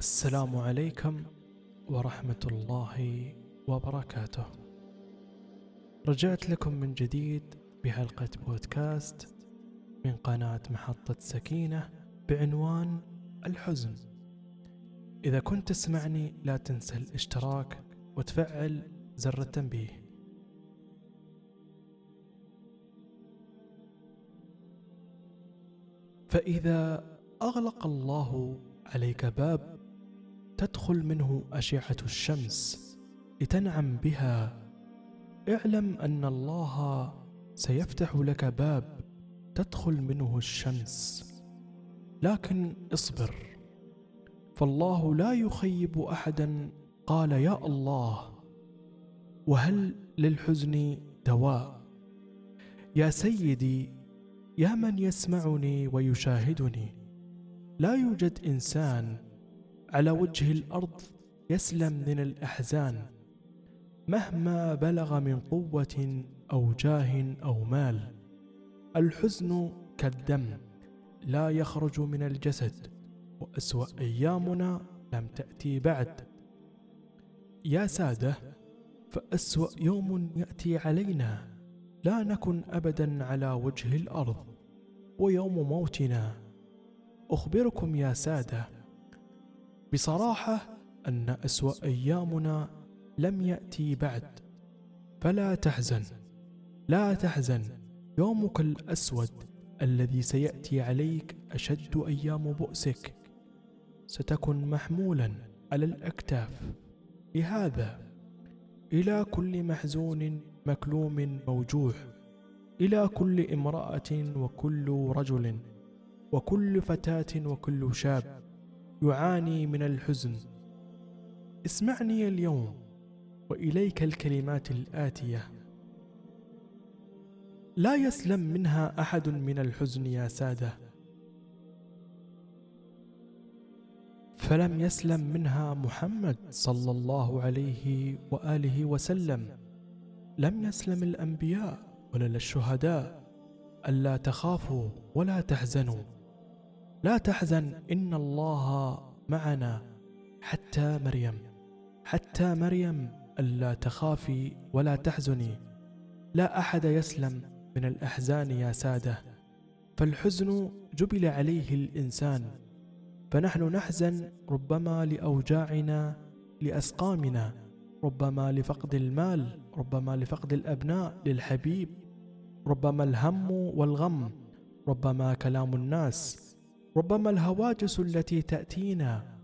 السلام عليكم ورحمة الله وبركاته. رجعت لكم من جديد بحلقة بودكاست من قناة محطة سكينة بعنوان الحزن. إذا كنت تسمعني لا تنسى الاشتراك وتفعل زر التنبيه. فإذا أغلق الله عليك باب تدخل منه أشعة الشمس لتنعم بها. اعلم أن الله سيفتح لك باب تدخل منه الشمس. لكن اصبر فالله لا يخيب أحدا. قال يا الله وهل للحزن دواء؟ يا سيدي يا من يسمعني ويشاهدني. لا يوجد إنسان على وجه الأرض يسلم من الأحزان مهما بلغ من قوة أو جاه أو مال. الحزن كالدم لا يخرج من الجسد وأسوأ أيامنا لم تأتي بعد. يا سادة فأسوأ يوم يأتي علينا. لا نكن ابدا على وجه الأرض ويوم موتنا. أخبركم يا سادة بصراحة أن أسوأ أيامنا لم يأتي بعد. فلا تحزن لا تحزن يومك الأسود الذي سيأتي عليك أشد أيام بؤسك. ستكن محمولا على الأكتاف. لهذا إلى كل محزون مكلوم موجوع إلى كل امرأة وكل رجل وكل فتاة وكل شاب يعاني من الحزن. اسمعني اليوم وإليك الكلمات الآتية. لا يسلم منها أحد من الحزن يا سادة. فلم يسلم منها محمد صلى الله عليه وآله وسلم. لم يسلم الأنبياء ولا الشهداء. ألا تخافوا ولا تحزنوا. لا تحزن إن الله معنا حتى مريم حتى مريم ألا تخافي ولا تحزني. لا أحد يسلم من الأحزان يا سادة. فالحزن جبل عليه الإنسان. فنحن نحزن ربما لأوجاعنا لأسقامنا. ربما لفقد المال ربما لفقد الأبناء للحبيب. ربما الهم والغم. ربما كلام الناس. ربما الهواجس التي تأتينا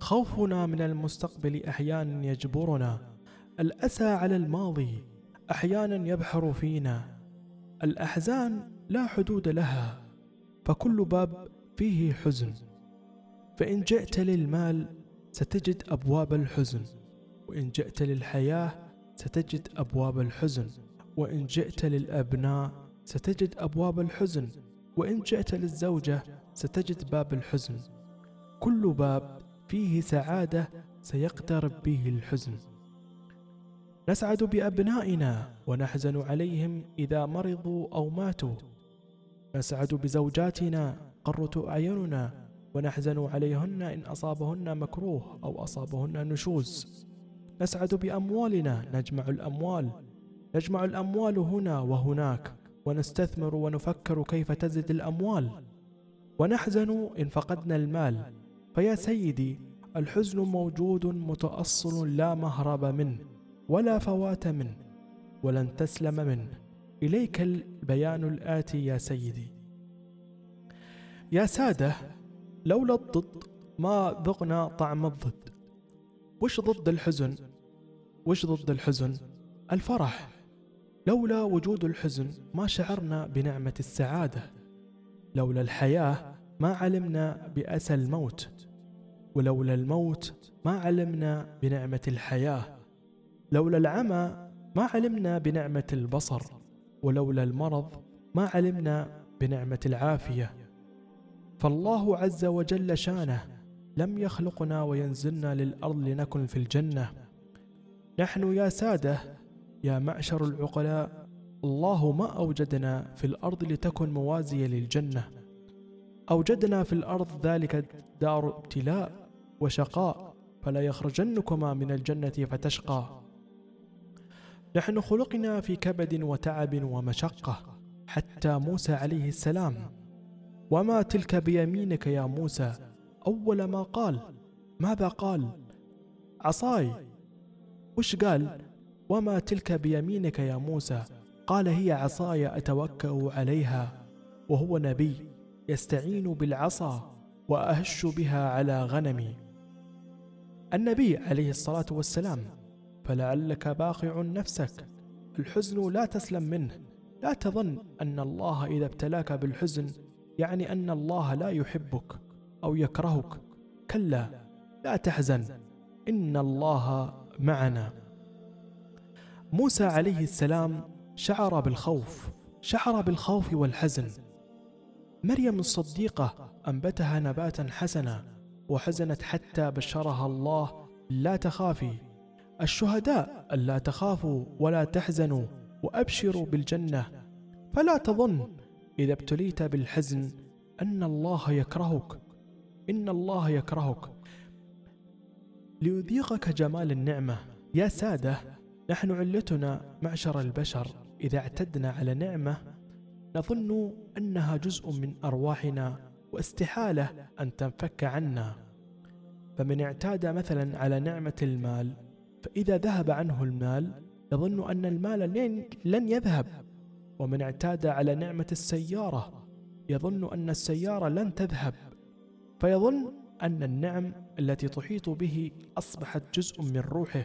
خوفنا من المستقبل أحيانا يجبرنا. الأسى على الماضي أحيانا يبحر فينا. الأحزان لا حدود لها فكل باب فيه حزن. فإن جئت للمال ستجد أبواب الحزن وإن جئت للحياة ستجد أبواب الحزن وإن جئت للأبناء ستجد أبواب الحزن. وإن جئت للزوجة ستجد باب الحزن. كل باب فيه سعادة سيقترب به الحزن. نسعد بأبنائنا ونحزن عليهم إذا مرضوا أو ماتوا. نسعد بزوجاتنا قرت أعيننا ونحزن عليهن إن أصابهن مكروه أو أصابهن نشوز. نسعد بأموالنا نجمع الأموال. نجمع الأموال هنا وهناك. ونستثمر ونفكر كيف تزد الأموال. ونحزن إن فقدنا المال. فيا سيدي الحزن موجود متأصل لا مهرب منه ولا فوات منه ولن تسلم منه. إليك البيان الآتي يا سيدي. يا سادة لولا الضد ما ذقنا طعم الضد. وش ضد الحزن؟ وش ضد الحزن؟ الفرح. لولا وجود الحزن ما شعرنا بنعمة السعادة. لولا الحياة ما علمنا بأسى الموت. ولولا الموت ما علمنا بنعمة الحياة. لولا العمى ما علمنا بنعمة البصر. ولولا المرض ما علمنا بنعمة العافية. فالله عز وجل شانه لم يخلقنا وينزلنا للأرض لنكن في الجنة. نحن يا سادة يا معشر العقلاء الله ما أوجدنا في الأرض لتكن موازيه للجنة. أوجدنا في الأرض ذلك دار ابتلاء وشقاء فلا يخرجنكما من الجنة فتشقى. نحن خلقنا في كبد وتعب ومشقة حتى موسى عليه السلام. وما تلك بيمينك يا موسى؟ أول ما قال. ماذا قال؟ عصاي. وش قال؟ وما تلك بيمينك يا موسى؟ قال هي عصاي أتوكأ عليها وهو نبي يستعين بالعصا وأهش بها على غنمي. النبي عليه الصلاة والسلام فلعلك باخع نفسك الحزن لا تسلم منه. لا تظن أن الله إذا ابتلاك بالحزن يعني أن الله لا يحبك أو يكرهك. كلا لا تحزن إن الله معنا. موسى عليه السلام شعر بالخوف شعر بالخوف والحزن. مريم الصديقة أنبتها نباتا حسنا وحزنت حتى بشرها الله لا تخافي الشهداء ألا تخافوا ولا تحزنوا وأبشروا بالجنة. فلا تظن إذا ابتليت بالحزن أن الله يكرهك إن الله يكرهك. ليذيقك جمال النعمة يا سادة نحن علتنا معشر البشر إذا اعتدنا على نعمة نظن أنها جزء من أرواحنا واستحالة أن تنفك عنا. فمن اعتاد مثلا على نعمة المال فإذا ذهب عنه المال يظن أن المال لن يذهب. ومن اعتاد على نعمة السيارة يظن أن السيارة لن تذهب. فيظن أن النعم التي تحيط به أصبحت جزء من روحه.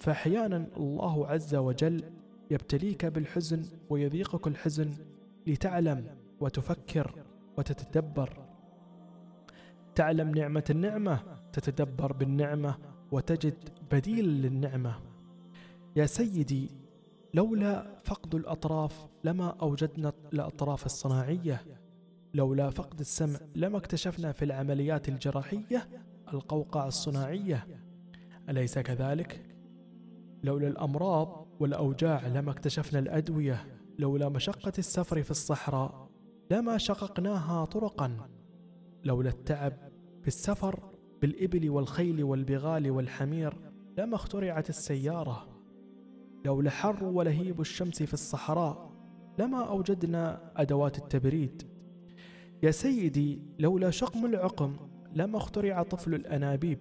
فأحيانا الله عز وجل يبتليك بالحزن ويذيقك الحزن لتعلم وتفكر وتتدبر. تعلم نعمة النعمة تتدبر بالنعمة وتجد بديل للنعمة. يا سيدي لولا فقد الأطراف لما أوجدنا الأطراف الصناعية لولا فقد السمع لما اكتشفنا في العمليات الجراحية القوقعة الصناعية. أليس كذلك؟ لولا الأمراض والأوجاع لما اكتشفنا الأدوية لولا مشقة السفر في الصحراء لما شققناها طرقا لولا التعب في السفر بالإبل والخيل والبغال والحمير لما اخترعت السيارة لولا حر ولهيب الشمس في الصحراء لما أوجدنا أدوات التبريد. يا سيدي لولا شقم العقم لما اخترع طفل الأنابيب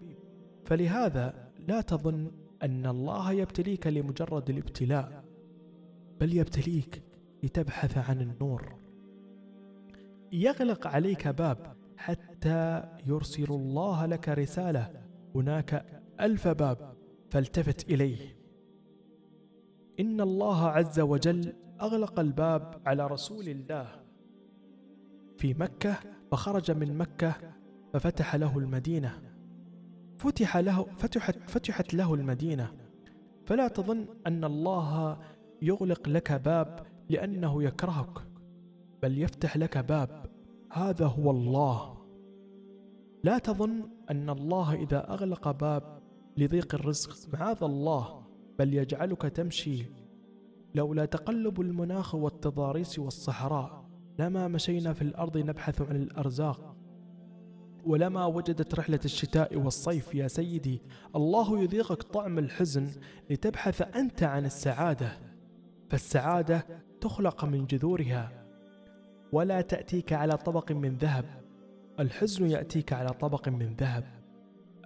فلهذا لا تظن أن الله يبتليك لمجرد الابتلاء بل يبتليك لتبحث عن النور. يغلق عليك باب حتى يرسل الله لك رسالة هناك ألف باب فالتفت إليه. إن الله عز وجل أغلق الباب على رسول الله في مكة فخرج من مكة ففتح له المدينة. فتح له فتحت فتحت له المدينة. فلا تظن أن الله يغلق لك باب لأنه يكرهك بل يفتح لك باب. هذا هو الله. لا تظن أن الله إذا أغلق باب لضيق الرزق معاذ الله بل يجعلك تمشي. لولا تقلب المناخ والتضاريس والصحراء لما مشينا في الأرض نبحث عن الأرزاق. ولما وجدت رحلة الشتاء والصيف يا سيدي الله يذيقك طعم الحزن لتبحث أنت عن السعادة. فالسعادة تخلق من جذورها ولا تأتيك على طبق من ذهب. الحزن يأتيك على طبق من ذهب.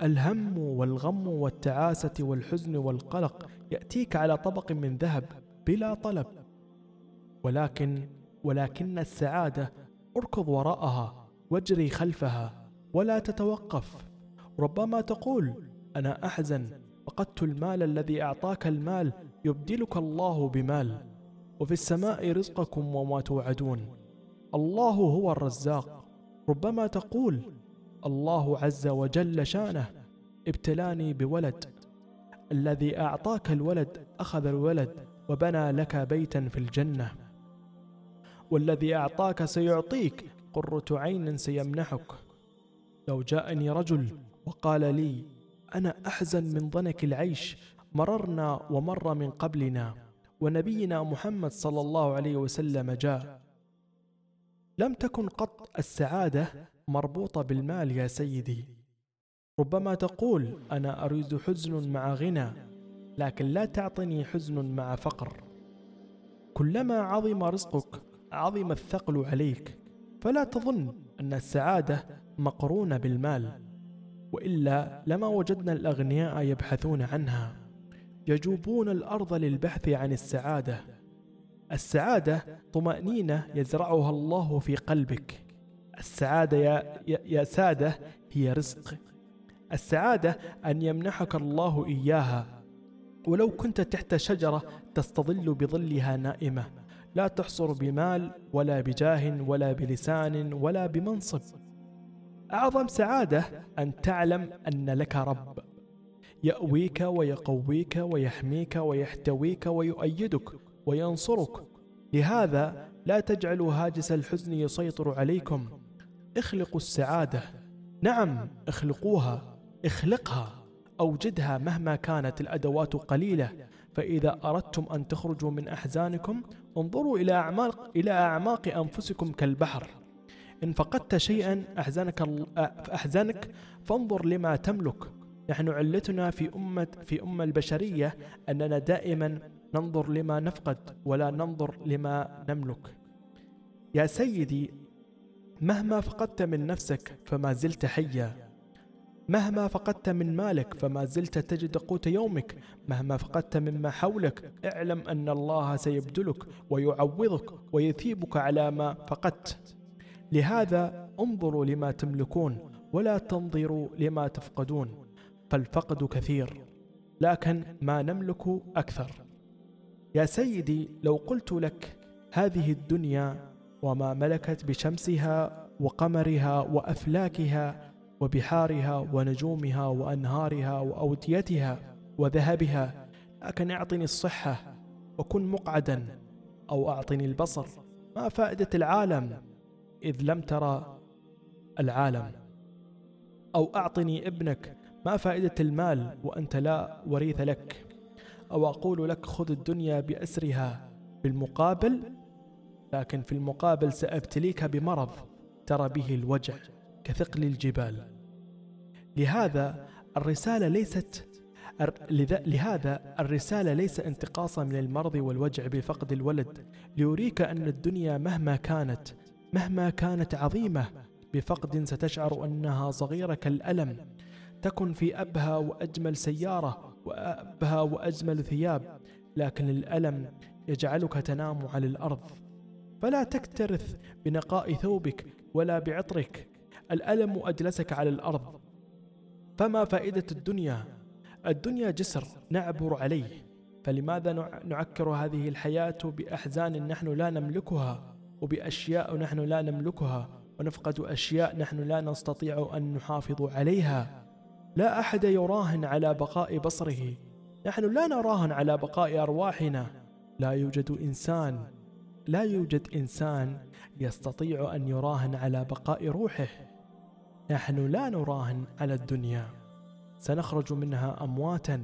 الهم والغم والتعاسة والحزن والقلق يأتيك على طبق من ذهب بلا طلب. ولكن ولكن السعادة اركض وراءها واجري خلفها. ولا تتوقف. ربما تقول أنا أحزن فقدت المال الذي أعطاك المال يبدلك الله بمال. وفي السماء رزقكم وما توعدون. الله هو الرزاق. ربما تقول الله عز وجل شأنه ابتلاني بولد. الذي أعطاك الولد أخذ الولد وبنى لك بيتا في الجنة. والذي أعطاك سيعطيك قرة عين سيمنحك. لو جاءني رجل وقال لي أنا أحزن من ضنك العيش مررنا ومر من قبلنا ونبينا محمد صلى الله عليه وسلم جاء. لم تكن قط السعادة مربوطة بالمال يا سيدي. ربما تقول أنا أريد حزن مع غنى لكن لا تعطني حزن مع فقر. كلما عظم رزقك عظم الثقل عليك فلا تظن أن السعادة مقرونه بالمال وإلا لما وجدنا الأغنياء يبحثون عنها يجوبون الأرض للبحث عن السعادة. السعادة طمأنينة يزرعها الله في قلبك. السعادة يا, يا, سادة هي رزق. السعادة أن يمنحك الله إياها. ولو كنت تحت شجرة تستظل بظلها نائمة. لا تحصر بمال ولا بجاه ولا بلسان ولا بمنصب. أعظم سعادة أن تعلم أن لك رب. يأويك ويقويك ويحميك ويحتويك ويؤيدك وينصرك. لهذا لا تجعلوا هاجس الحزن يسيطر عليكم. اخلقوا السعادة. نعم اخلقوها اخلقها أوجدها مهما كانت الأدوات قليلة. فإذا أردتم أن تخرجوا من أحزانكم انظروا إلى أعماق إلى أعماق أنفسكم كالبحر. إن فقدت شيئا احزنك احزنك فانظر لما تملك. نحن علتنا في امه في أمة البشرية أننا دائما ننظر لما نفقد ولا ننظر لما نملك. يا سيدي مهما فقدت من نفسك فما زلت حيا. مهما فقدت من مالك فما زلت تجد قوت يومك. مهما فقدت مما حولك اعلم أن الله سيبدلك ويعوضك ويثيبك على ما فقدت. لهذا انظروا لما تملكون ولا تنظروا لما تفقدون فالفقد كثير لكن ما نملك أكثر. يا سيدي لو قلت لك هذه الدنيا وما ملكت بشمسها وقمرها وأفلاكها وبحارها ونجومها وأنهارها وأوديتها وذهبها لكن اعطني الصحة وكن مقعدا أو أعطني البصر ما فائدة العالم؟ إذ لم ترى العالم. أو أعطني ابنك ما فائدة المال وأنت لا وريث لك. أو أقول لك خذ الدنيا بأسرها بالمقابل لكن في المقابل سأبتليك بمرض ترى به الوجع كثقل الجبال. لهذا الرسالة ليست لهذا الرسالة ليس انتقاصا من المرض والوجع بفقد الولد. ليريك أن الدنيا مهما كانت مهما كانت عظيمة بفقد ستشعر أنها صغيرة كالألم. تكن في أبهى وأجمل سيارة وأبهى وأجمل ثياب لكن الألم يجعلك تنام على الأرض. فلا تكترث بنقاء ثوبك ولا بعطرك. الألم أجلسك على الأرض. فما فائدة الدنيا؟ الدنيا جسر نعبر عليه. فلماذا نعكر هذه الحياة بأحزان نحن لا نملكها؟ وبأشياء نحن لا نملكها ونفقد أشياء نحن لا نستطيع أن نحافظ عليها. لا أحد يراهن على بقاء بصره. نحن لا نراهن على بقاء أرواحنا. لا يوجد إنسان لا يوجد إنسان يستطيع أن يراهن على بقاء روحه. نحن لا نراهن على الدنيا. سنخرج منها أمواتا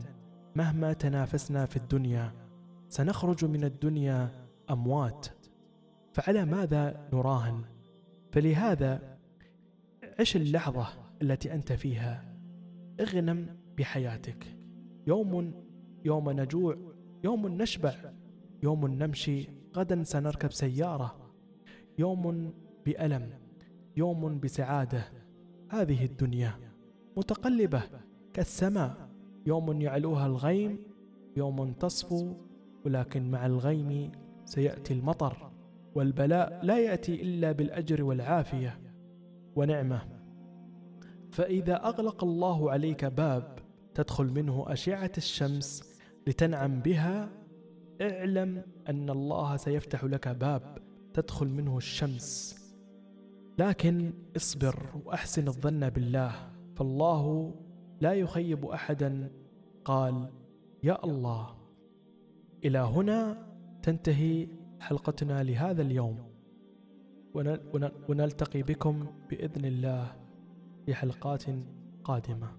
مهما تنافسنا في الدنيا. سنخرج من الدنيا أموات. فعلى ماذا نراهن؟ فلهذا عش اللحظة التي أنت فيها. اغنم بحياتك. يوم يوم نجوع يوم نشبع يوم نمشي غدا سنركب سيارة. يوم بألم يوم بسعادة. هذه الدنيا متقلبة كالسماء. يوم يعلوها الغيم يوم تصفو ولكن مع الغيم سيأتي المطر. والبلاء لا يأتي إلا بالأجر والعافية ونعمة. فإذا أغلق الله عليك باب تدخل منه أشعة الشمس لتنعم بها اعلم أن الله سيفتح لك باب تدخل منه الشمس. لكن اصبر وأحسن الظن بالله فالله لا يخيب أحدا. قال يا الله إلى هنا تنتهي حلقتنا لهذا اليوم. ونلتقي بكم بإذن الله في حلقات قادمة.